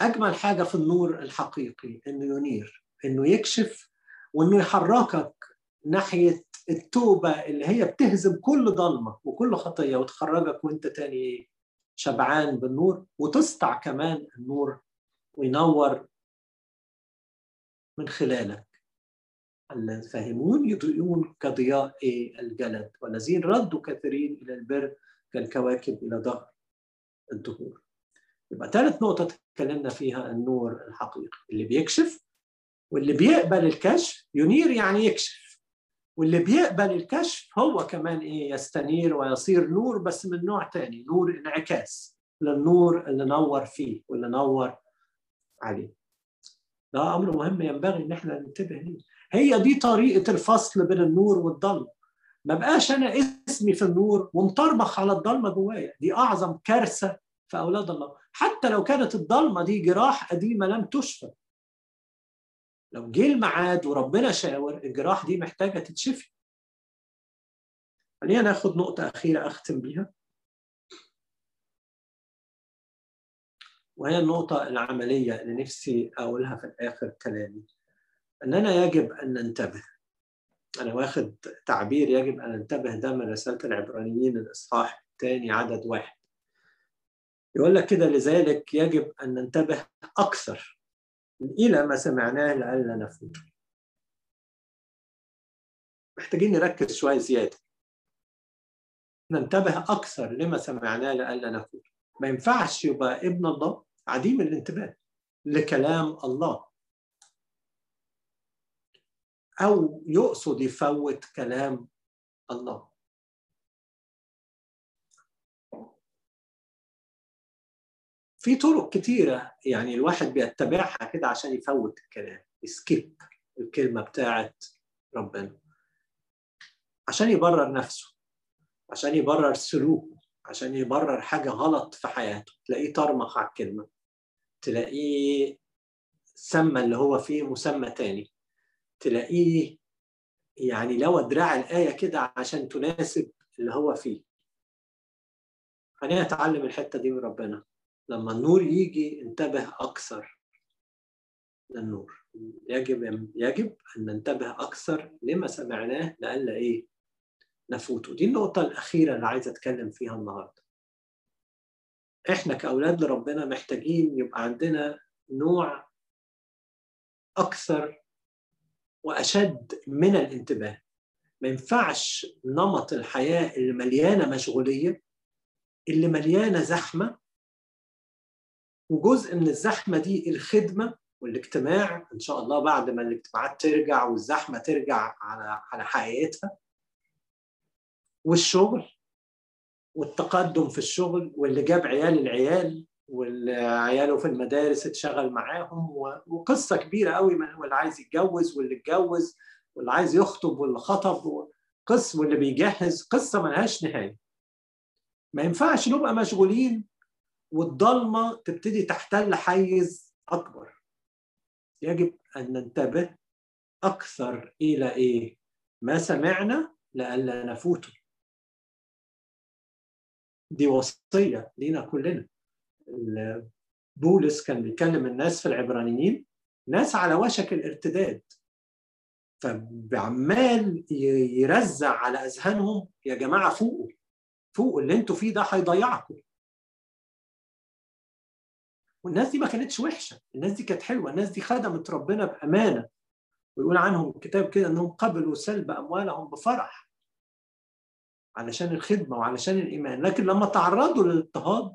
أجمل حاجة في النور الحقيقي إنه ينير إنه يكشف وإنه يحركك ناحية التوبة اللي هي بتهزم كل ضلمه وكل خطية وتخرجك وانت تاني شبعان بالنور وتسطع كمان النور وينور من خلالك. الفاهمون يضيئون كضياء الجلد والذين ردوا كثيرين إلى البر كالكواكب إلى ظهر الدهور. يبقى ثالث نقطة تكلمنا فيها النور الحقيقي اللي بيكشف واللي بيقبل الكشف ينير يعني يكشف. واللي بيقبل الكشف هو كمان إيه يستنير ويصير نور بس من نوع تاني نور انعكاس للنور اللي نور فيه واللي نور عليه. ده أمر مهم ينبغي إن إحنا ننتبه ليه. هي دي طريقة الفصل بين النور والضلمة. ما بقاش أنا اسمي في النور ومطربخ على الضلمة جوايا. دي أعظم كارثة في أولاد الله. حتى لو كانت الضلمة دي جراح قديمة لم تشفى. لو جه الميعاد وربنا شاور الجراح دي محتاجة تتشفي. خلينا ناخد نقطة أخيرة أختم بيها. وهي النقطة العملية اللي نفسي أقولها في الآخر كلامي. إننا يجب أن ننتبه. أنا واخد تعبير يجب أن ننتبه ده من رسالة العبرانيين الإصحاح الثاني عدد واحد. يقول لك كده لذلك يجب أن ننتبه أكثر إلى ما سمعناه لئلا نفوت. محتاجين نركز شوية زيادة. ننتبه أكثر لما سمعناه لئلا نفوت. ما ينفعش يبقى ابن الله عديم الانتباه لكلام الله. أو يقصد يفوت كلام الله. في طرق كتيرة يعني الواحد بيتبعها كده عشان يفوت الكلام يسكيب الكلمة بتاعت ربنا. عشان يبرر نفسه عشان يبرر سلوكه عشان يبرر حاجة غلط في حياته. تلاقيه طرمخ على الكلمة. تلاقيه سمى اللي هو فيه مسمى تاني. تلاقيه يعني لو دراع الآية كده عشان تناسب اللي هو فيه. خلينا نتعلم الحتة دي من ربنا. لما النور يجي انتبه أكثر للنور. يجب يجب أن ننتبه أكثر لما سمعناه لألا إيه؟ نفوته. دي النقطة الأخيرة اللي عايز أتكلم فيها النهاردة. إحنا كأولاد لربنا محتاجين يبقى عندنا نوع أكثر وأشد من الانتباه. ما ينفعش نمط الحياة اللي مليانة مشغولية اللي مليانة زحمة وجزء من الزحمة دي الخدمة والاجتماع إن شاء الله بعد ما الاجتماعات ترجع والزحمة ترجع على على حقيقتها. والشغل والتقدم في الشغل واللي جاب عيال العيال واللي عياله في المدارس اتشغل معاهم وقصة كبيرة قوي واللي عايز يتجوز واللي اتجوز واللي عايز يخطب واللي خطب قص واللي بيجهز قصة ملهاش نهاية. ما ينفعش نبقى مشغولين والضلمة تبتدي تحتل حيز أكبر. يجب أن ننتبه أكثر إلى إيه؟ ما سمعنا لئلا نفوته دي وصية لينا كلنا. بولس كان بيكلم الناس في العبرانيين ناس على وشك الارتداد. فعمال يرزع على أذهانهم يا جماعة فوقوا فوقوا اللي أنتوا فيه ده هيضيعكم. والناس دي ما كانتش وحشة. الناس دي كانت حلوة. الناس دي خدمت ربنا بأمانة. ويقول عنهم الكتاب كده إنهم قبلوا سلب أموالهم بفرح. علشان الخدمة وعلشان الإيمان. لكن لما تعرضوا للاضطهاد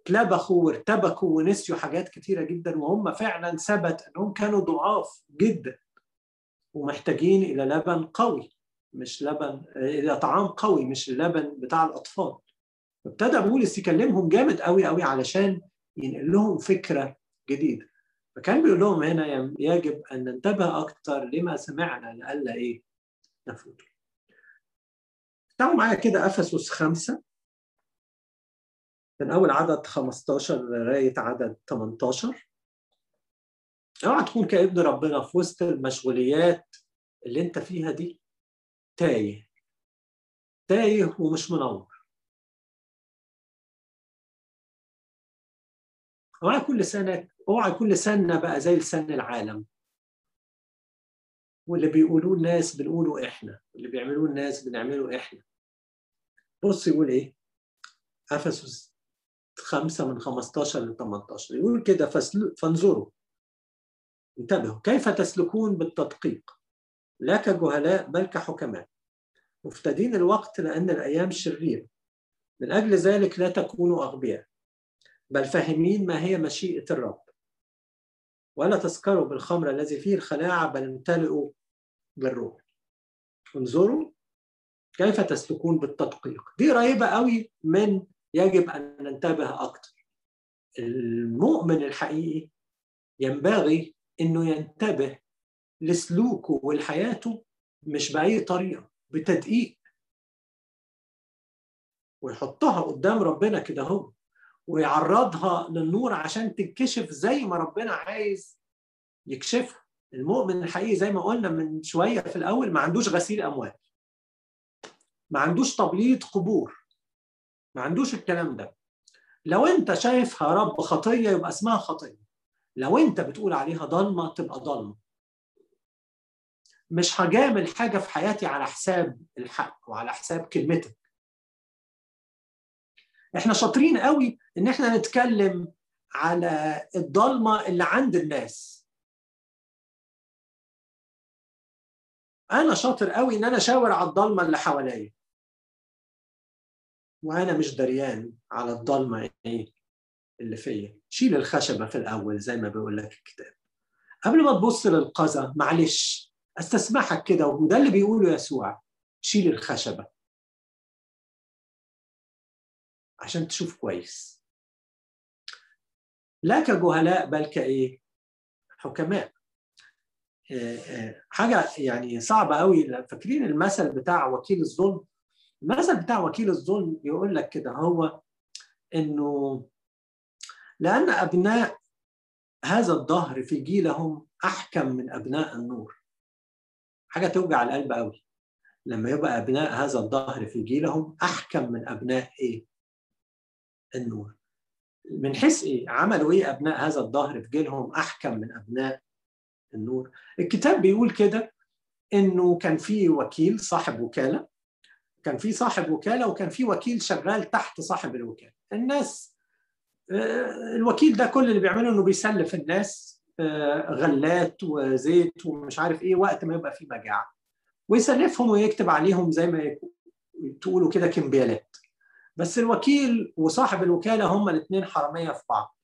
اتلبخوا وارتبكوا ونسيوا حاجات كتيرة جدا وهم فعلا ثبت إنهم كانوا ضعاف جدا. ومحتاجين إلى لبن قوي مش لبن إلى طعام قوي مش اللبن بتاع الأطفال. فابتدى بولس يكلمهم جامد قوي قوي علشان ينقل لهم فكرة جديدة. فكان بيقول لهم هنا يجب أن ننتبه أكثر لما سمعنا لئلا إيه؟ نفوت. تعالوا معايا كده أفسس خمسة. من أول عدد 15 لغاية عدد 18 أوعى تكون كأبن ربنا في وسط المشغوليات اللي أنت فيها دي. تايه. تايه ومش منور. أوعى كل سنة أوعى كل سنة بقى زي لسان العالم. واللي بيقولوه الناس بنقوله إحنا واللي بيعملوه الناس بنعمله إحنا. بص يقول إيه؟ أفسس خمسة من 15 ل 18 يقول كده فانظروا. انتبهوا. كيف تسلكون بالتدقيق؟ لا كجهلاء بل كحكماء. مفتدين الوقت لأن الأيام شريرة. من أجل ذلك لا تكونوا أغبياء. بل فاهمين ما هي مشيئة الرب. ولا تسكروا بالخمر الذي فيه الخلاعة بل امتلئوا بالروح. انظروا كيف تسلكون بالتدقيق. دي قريبة قوي من يجب أن ننتبه أكثر المؤمن الحقيقي ينبغي أنه ينتبه لسلوكه ولحياته مش بأي طريقة بتدقيق. ويحطها قدام ربنا كده هو ويعرضها للنور عشان تنكشف زي ما ربنا عايز يكشفها. المؤمن الحقيقي زي ما قلنا من شوية في الأول ما عندوش غسيل أموال. ما عندوش تبليط قبور. ما عندوش الكلام ده. لو أنت شايفها رب خطية يبقى اسمها خطية. لو أنت بتقول عليها ضلمة تبقى ضلمة. مش هجامل حاجة في حياتي على حساب الحق وعلى حساب كلمتك. إحنا شاطرين قوي ان إحنا نتكلم على الضلمة اللي عند الناس. أنا شاطر قوي إن أنا أشاور على الضلمة اللي حواليا. وأنا مش دريان على الضلمة إيه اللي فيا. شيل الخشبة في الأول زي ما بيقول لك الكتاب. قبل ما تبص للقذى معلش أستسمحك كده وده اللي بيقوله يسوع. شيل الخشبة. عشان تشوف كويس. لا كجهلاء بل كإيه؟ حكماء. حاجة يعني صعبة قوي فاكرين المثل بتاع وكيل الظلم؟ المثل بتاع وكيل الظلم يقول لك كده هو إنه لأن أبناء هذا الظهر في جيلهم أحكم من أبناء النور. حاجة توجع القلب قوي لما يبقى أبناء هذا الظهر في جيلهم أحكم من أبناء إيه؟ النور. من حيث إيه؟ عملوا إيه أبناء هذا الظهر في جيلهم؟ أحكم من أبناء النور. الكتاب بيقول كده إنه كان في وكيل صاحب وكالة كان في صاحب وكالة وكان في وكيل شغال تحت صاحب الوكالة. الناس الوكيل ده كل اللي بيعمله إنه بيسلف الناس غلات وزيت ومش عارف إيه وقت ما يبقى في مجاعة. ويسلفهم ويكتب عليهم زي ما تقولوا كده كمبيالات. بس الوكيل وصاحب الوكالة هما الاثنين حرامية في بعض.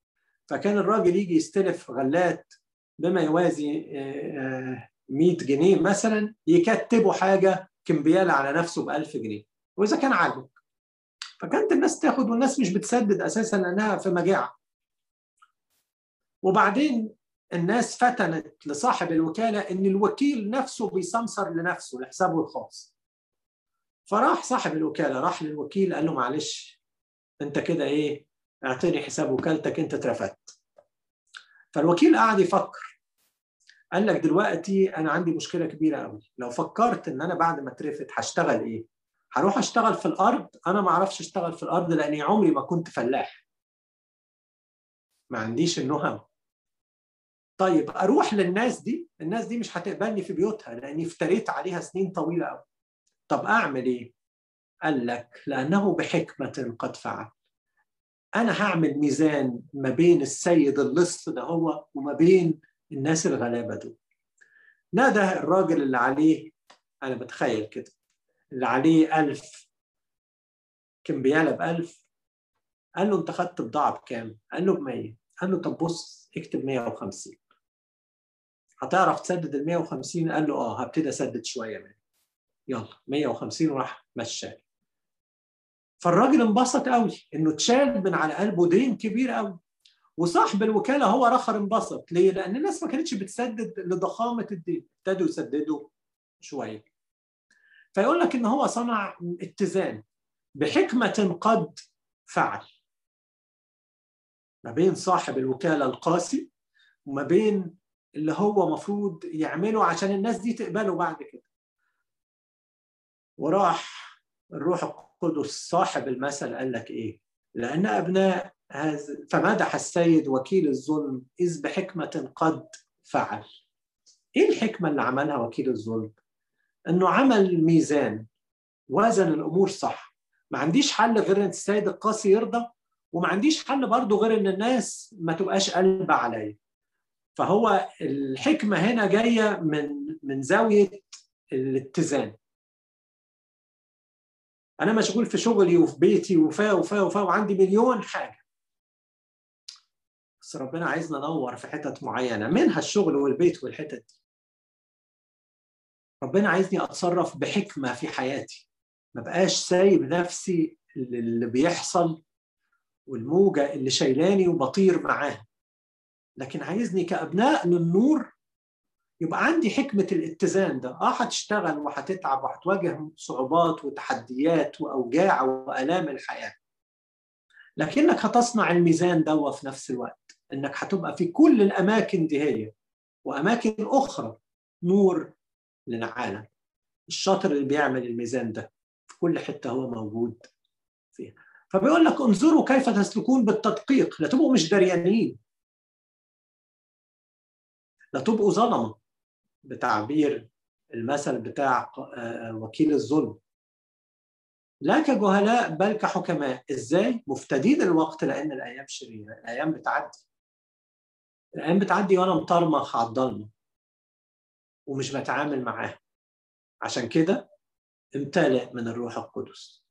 فكان الراجل يجي يستلف غلات بما يوازي 100 جنيه مثلا يكتبوا حاجة كمبياله على نفسه ب 1000 جنيه. وإذا كان عاجبك. فكانت الناس تاخد والناس مش بتسدد أساسا لانها في مجاعة. وبعدين الناس فتنت لصاحب الوكالة إن الوكيل نفسه بيسمسر لنفسه لحسابه الخاص. فراح صاحب الوكالة راح للوكيل قال له معلش أنت كده إيه اعطيني حساب وكالتك أنت اترفدت. فالوكيل قعد يفكر. قال لك دلوقتي أنا عندي مشكلة كبيرة قوي لو فكرت إن أنا بعد ما اترفد هشتغل إيه؟ هروح أشتغل في الأرض؟ أنا ما أعرفش أشتغل في الأرض لأني عمري ما كنت فلاح. ما عنديش النهم طيب أروح للناس دي؟ الناس دي مش هتقبلني في بيوتها لأني افتريت عليها سنين طويلة قوي طب أعمل إيه؟ قال لك لأنه بحكمة قد فعل. أنا هعمل ميزان ما بين السيد اللص ده هو وما بين الناس الغلابة دول. نادى الراجل اللي عليه أنا بتخيل كده اللي عليه ألف كمبيالة بألف قال له أنت خدت بضاعة بكام؟ قال له ب 100 قال له طب بص اكتب 150 هتعرف تسدد ال 150 قال له آه هبتدي أسدد شوية منه يلا 150 وراح مشاه فالراجل انبسط قوي إنه اتشال من على قلبه دين كبير قوي. وصاحب الوكالة هو رخر انبسط. ليه؟ لأن الناس ما كانتش بتسدد لضخامة الدين. ابتدوا يسددوا شوية. فيقول لك إن هو صنع اتزان بحكمة قد فعل. ما بين صاحب الوكالة القاسي وما بين اللي هو مفروض يعمله عشان الناس دي تقبله بعد كده. وراح الروح القدس صاحب المثل قال لك إيه؟ لأن أبناء هذا فمدح السيد وكيل الظلم إذ بحكمة قد فعل. إيه الحكمة اللي عملها وكيل الظلم؟ إنه عمل ميزان وزن الأمور صح. ما عنديش حل غير إن السيد القاسي يرضى وما عنديش حل برضه غير إن الناس ما تبقاش قلبة عليا. فهو الحكمة هنا جاية من من زاوية الاتزان. أنا مشغول في شغلي وفي بيتي وفا وفا وفا وعندي مليون حاجة. بس ربنا عايزنا ننور في حتت معينة منها الشغل والبيت والحتت دي. ربنا عايزني أتصرف بحكمة في حياتي. ما بقاش سايب نفسي اللي بيحصل والموجة اللي شايلاني وبطير معاها لكن عايزني كأبناء للنور يبقى عندي حكمة الاتزان ده. آه هتشتغل وهتتعب وهتواجه صعوبات وتحديات وأوجاع وألام الحياة. لكنك هتصنع الميزان ده في نفس الوقت. إنك هتبقى في كل الأماكن دي هي. وأماكن أخرى. نور للعالم. الشاطر اللي بيعمل الميزان ده. في كل حتة هو موجود فيها. فبيقول لك انظروا كيف تسلكون بالتدقيق. لا تبقوا مش دريانين. لا تبقوا ظلمة. بتعبير المثل بتاع وكيل الظلم. لا كجهلاء بل كحكماء. إزاي؟ مفتدين الوقت لأن الأيام شريرة. الأيام بتعدي. الأيام بتعدي وأنا مطرمخ على الضلمة ومش بتعامل معاها. عشان كده امتلئ من الروح القدس.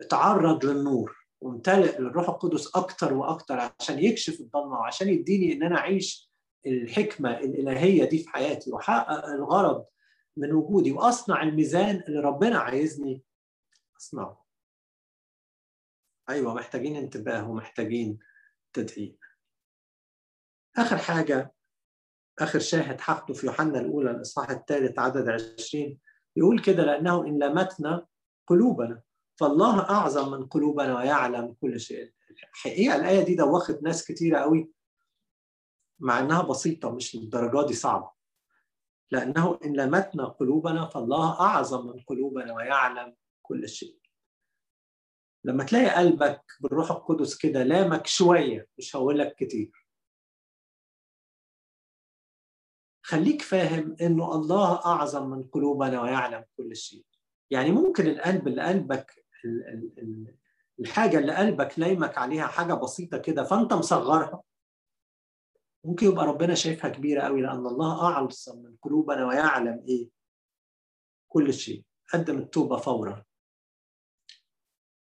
اتعرض للنور وامتلئ للروح القدس أكتر وأكتر عشان يكشف الضلمة وعشان يديني إن أنا أعيش الحكمة الإلهية دي في حياتي واحقق الغرض من وجودي وأصنع الميزان اللي ربنا عايزني أصنعه. أيوه محتاجين انتباه ومحتاجين تدقيق آخر حاجة آخر شاهد هاخده في يوحنا الأولى الإصحاح الثالث عدد 20 يقول كده لأنه إن لمتنا قلوبنا فالله أعظم من قلوبنا ويعلم كل شيء. الحقيقة الآية دي دوخت ناس كتيرة قوي مع إنها بسيطة مش للدرجة دي صعبة. لأنه إن لمتنا قلوبنا فالله أعظم من قلوبنا ويعلم كل شيء. لما تلاقي قلبك بالروح القدس كده لامك شوية مش هقول لك كتير. خليك فاهم إنه الله أعظم من قلوبنا ويعلم كل شيء. يعني ممكن القلب اللي قلبك الحاجة اللي قلبك لايمك عليها حاجة بسيطة كده فأنت مصغرها. ممكن يبقى ربنا شايفها كبيرة قوي لأن الله اعظم من قلوبنا ويعلم إيه؟ كل شيء قدم التوبة فورا.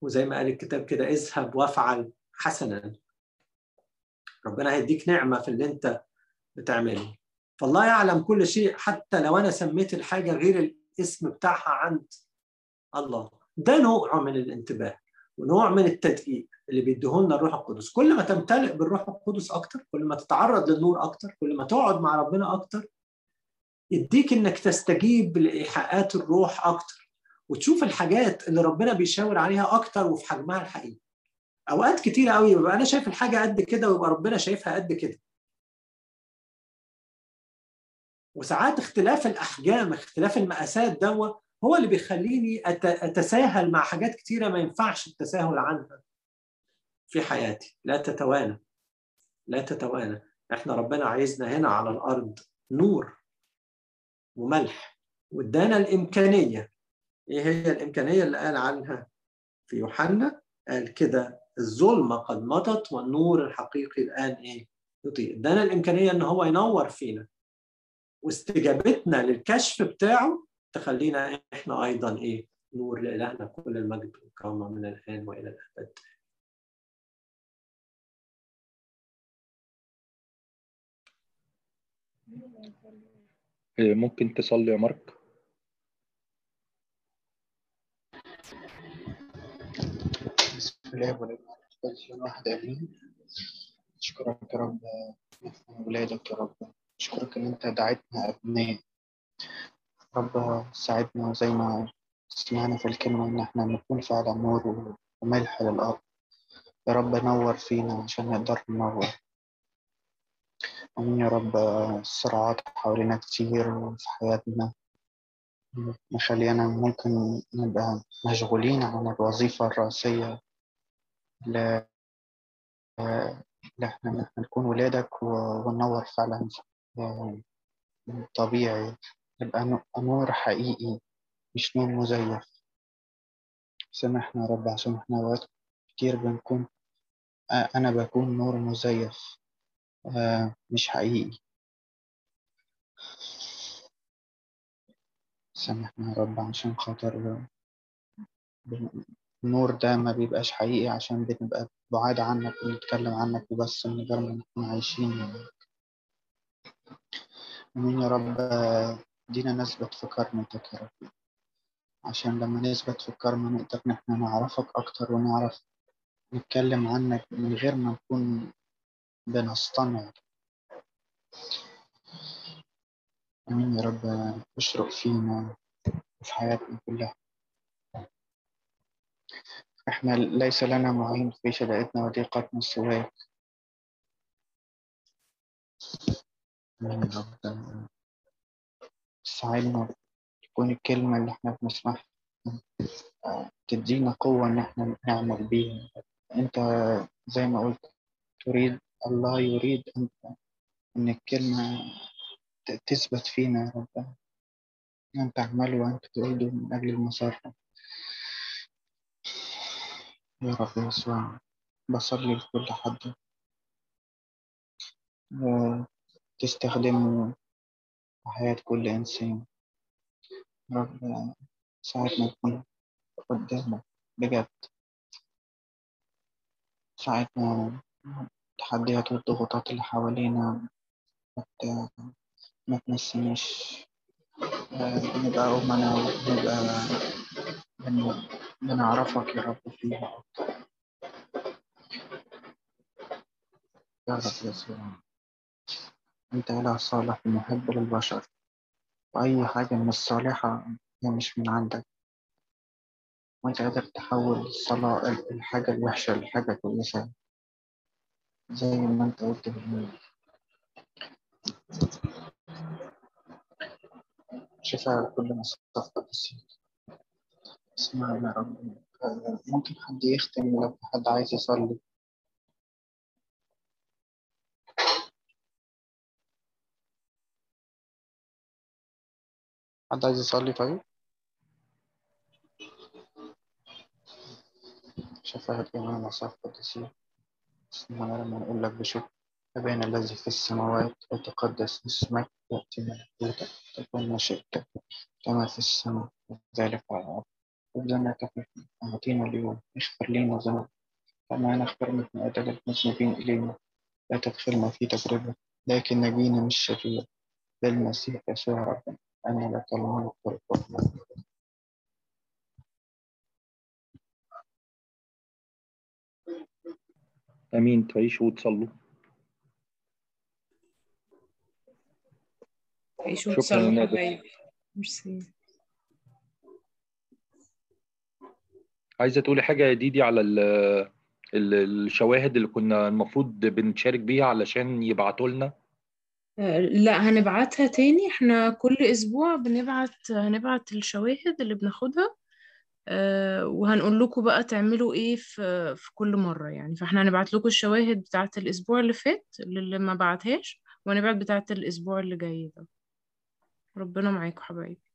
وزي ما قال الكتاب كده اذهب وافعل حسنا. ربنا هيديك نعمة في اللي أنت بتعمله. فالله يعلم كل شيء حتى لو أنا سميت الحاجة غير الاسم بتاعها عند الله. ده نوع من الانتباه. ونوع من التدقيق اللي بيديهولنا الروح القدس. كل ما تمتلئ بالروح القدس أكتر كل ما تتعرض للنور أكتر كل ما تقعد مع ربنا أكتر يديك إنك تستجيب لإيحاءات الروح أكتر وتشوف الحاجات اللي ربنا بيشاور عليها أكتر وفي حجمها الحقيقي. أوقات كتيره قوي ببقى أنا شايف الحاجة قد كده ويبقى ربنا شايفها قد كده. وساعات اختلاف الأحجام اختلاف المقاسات دوا هو اللي بيخليني أتساهل مع حاجات كتيرة ما ينفعش التساهل عنها في حياتي. لا تتوانى. لا تتوانى. إحنا ربنا عايزنا هنا على الأرض نور وملح. وإدانا الإمكانية. إيه هي الإمكانية اللي قال عنها؟ في يوحنا قال كده الظلمة قد مضت والنور الحقيقي الآن إيه؟ يضيء إدانا الإمكانية إن هو ينور فينا. واستجابتنا للكشف بتاعه تخلينا إحنا أيضا إيه نور لإلهنا كل المجد والكرامة من الآن وإلى الأبد. ممكن تصلي يا مارك؟ بسم الله والابن واحد امين اشكرك يا رب. ولادك يا رب. اشكرك إن أنت دعيتنا أبناء. رب ساعدنا زي ما سمعنا في الكلمة إن إحنا نكون فعلا نور وملح للأرض. يا رب نور فينا عشان نقدر ننور. آمين يا رب. الصراعات حوالينا كتير في حياتنا. مخلينا ممكن نبقى مشغولين عن الوظيفة الرئيسية. اللي إحنا نكون ولادك وننور فعلا. طبيعي. يبقى نور حقيقي مش نور مزيف. سامحنا يا رب عشان إحنا اوقات كتير بنكون أنا بكون نور مزيف. مش حقيقي. سامحنا يا رب عشان خاطر النور ده ما بيبقاش حقيقي عشان بنبقى بعاد عنك ونتكلم عنك وبس من غير ما نكون عايشين. يعني. آمين يا رب. دينا نثبت في كرمتك يا رب عشان لما نثبت في الكرم نقدر ان إحنا نعرفك أكتر ونعرف نتكلم عنك من غير ما نكون بنصطنع. آمين يا رب. اشرق فينا وفي حياتنا كلها. إحنا ليس لنا معين في شدائدنا وضيقتنا سواك آمين يا رب. ساعدنا تكون الكلمة اللي إحنا بنسمعها تدينا قوة إن إحنا نعمل بيها. أنت زي ما قلت تريد الله يريد أن إن الكلمة تثبت فينا يا رب. أن تعملوا وأنت تريد من أجل المسار يا رب يسوع بصلي لكل حد. تستخدمه في حياة كل إنسان. رب ساعدنا نكون قدامك بجد. ساعدنا التحديات والضغوطات اللي حوالينا. ما تنسينيش آه، بنبقى أمنا وبنبقى بن- بنعرفك يا رب فيها. يا رب يسوع أنت إله صالح ومحب للبشر وأي حاجة من الصالحة هي مش من عندك. وأنت قادر تحول الصلاة الحاجة الوحشة لحاجة كويسة زي ما أنت قلت بالمية شفاء كل مصطفى بسيط اسمعنا يا رب. ممكن حد يختم لو حد عايز يصلي. حد عايز يصلي طيب شفاعة جميع مصاف قدسية اسمعنا لما نقول لك بشكر أبانا الذي في السماوات وتقدس اسمك يأتي ملكوتك تكن مشيئتك كما في السماء. وذلك على الأرض خبزنا كفافنا أعطينا اليوم. اغفر لنا ذنوبنا كما نغفر من أدب المذنبين إلينا. لا تدخلنا في تجربة لكن نجينا من الشرير بالمسيح يسوع ربنا. أنا لك الملك والقوة أمين تعيشوا وتصلوا. عيشوا شكراً وتصلوا. حبايبي. ميرسي. عايزة تقولي حاجة يا ديدي على ال ال- الشواهد اللي كنا المفروض بنشارك بيها علشان يبعتوا لنا لا هنبعتها تاني. إحنا كل أسبوع بنبعت هنبعت الشواهد اللي بناخدها آه، وهنقول لكم بقى تعملوا إيه في في كل مرة يعني. فاحنا هنبعت لكم الشواهد بتاعت الأسبوع اللي فات اللي ما بعتهاش وهنبعت بتاعت الأسبوع اللي جاي ده. ربنا معاكم حبايبي.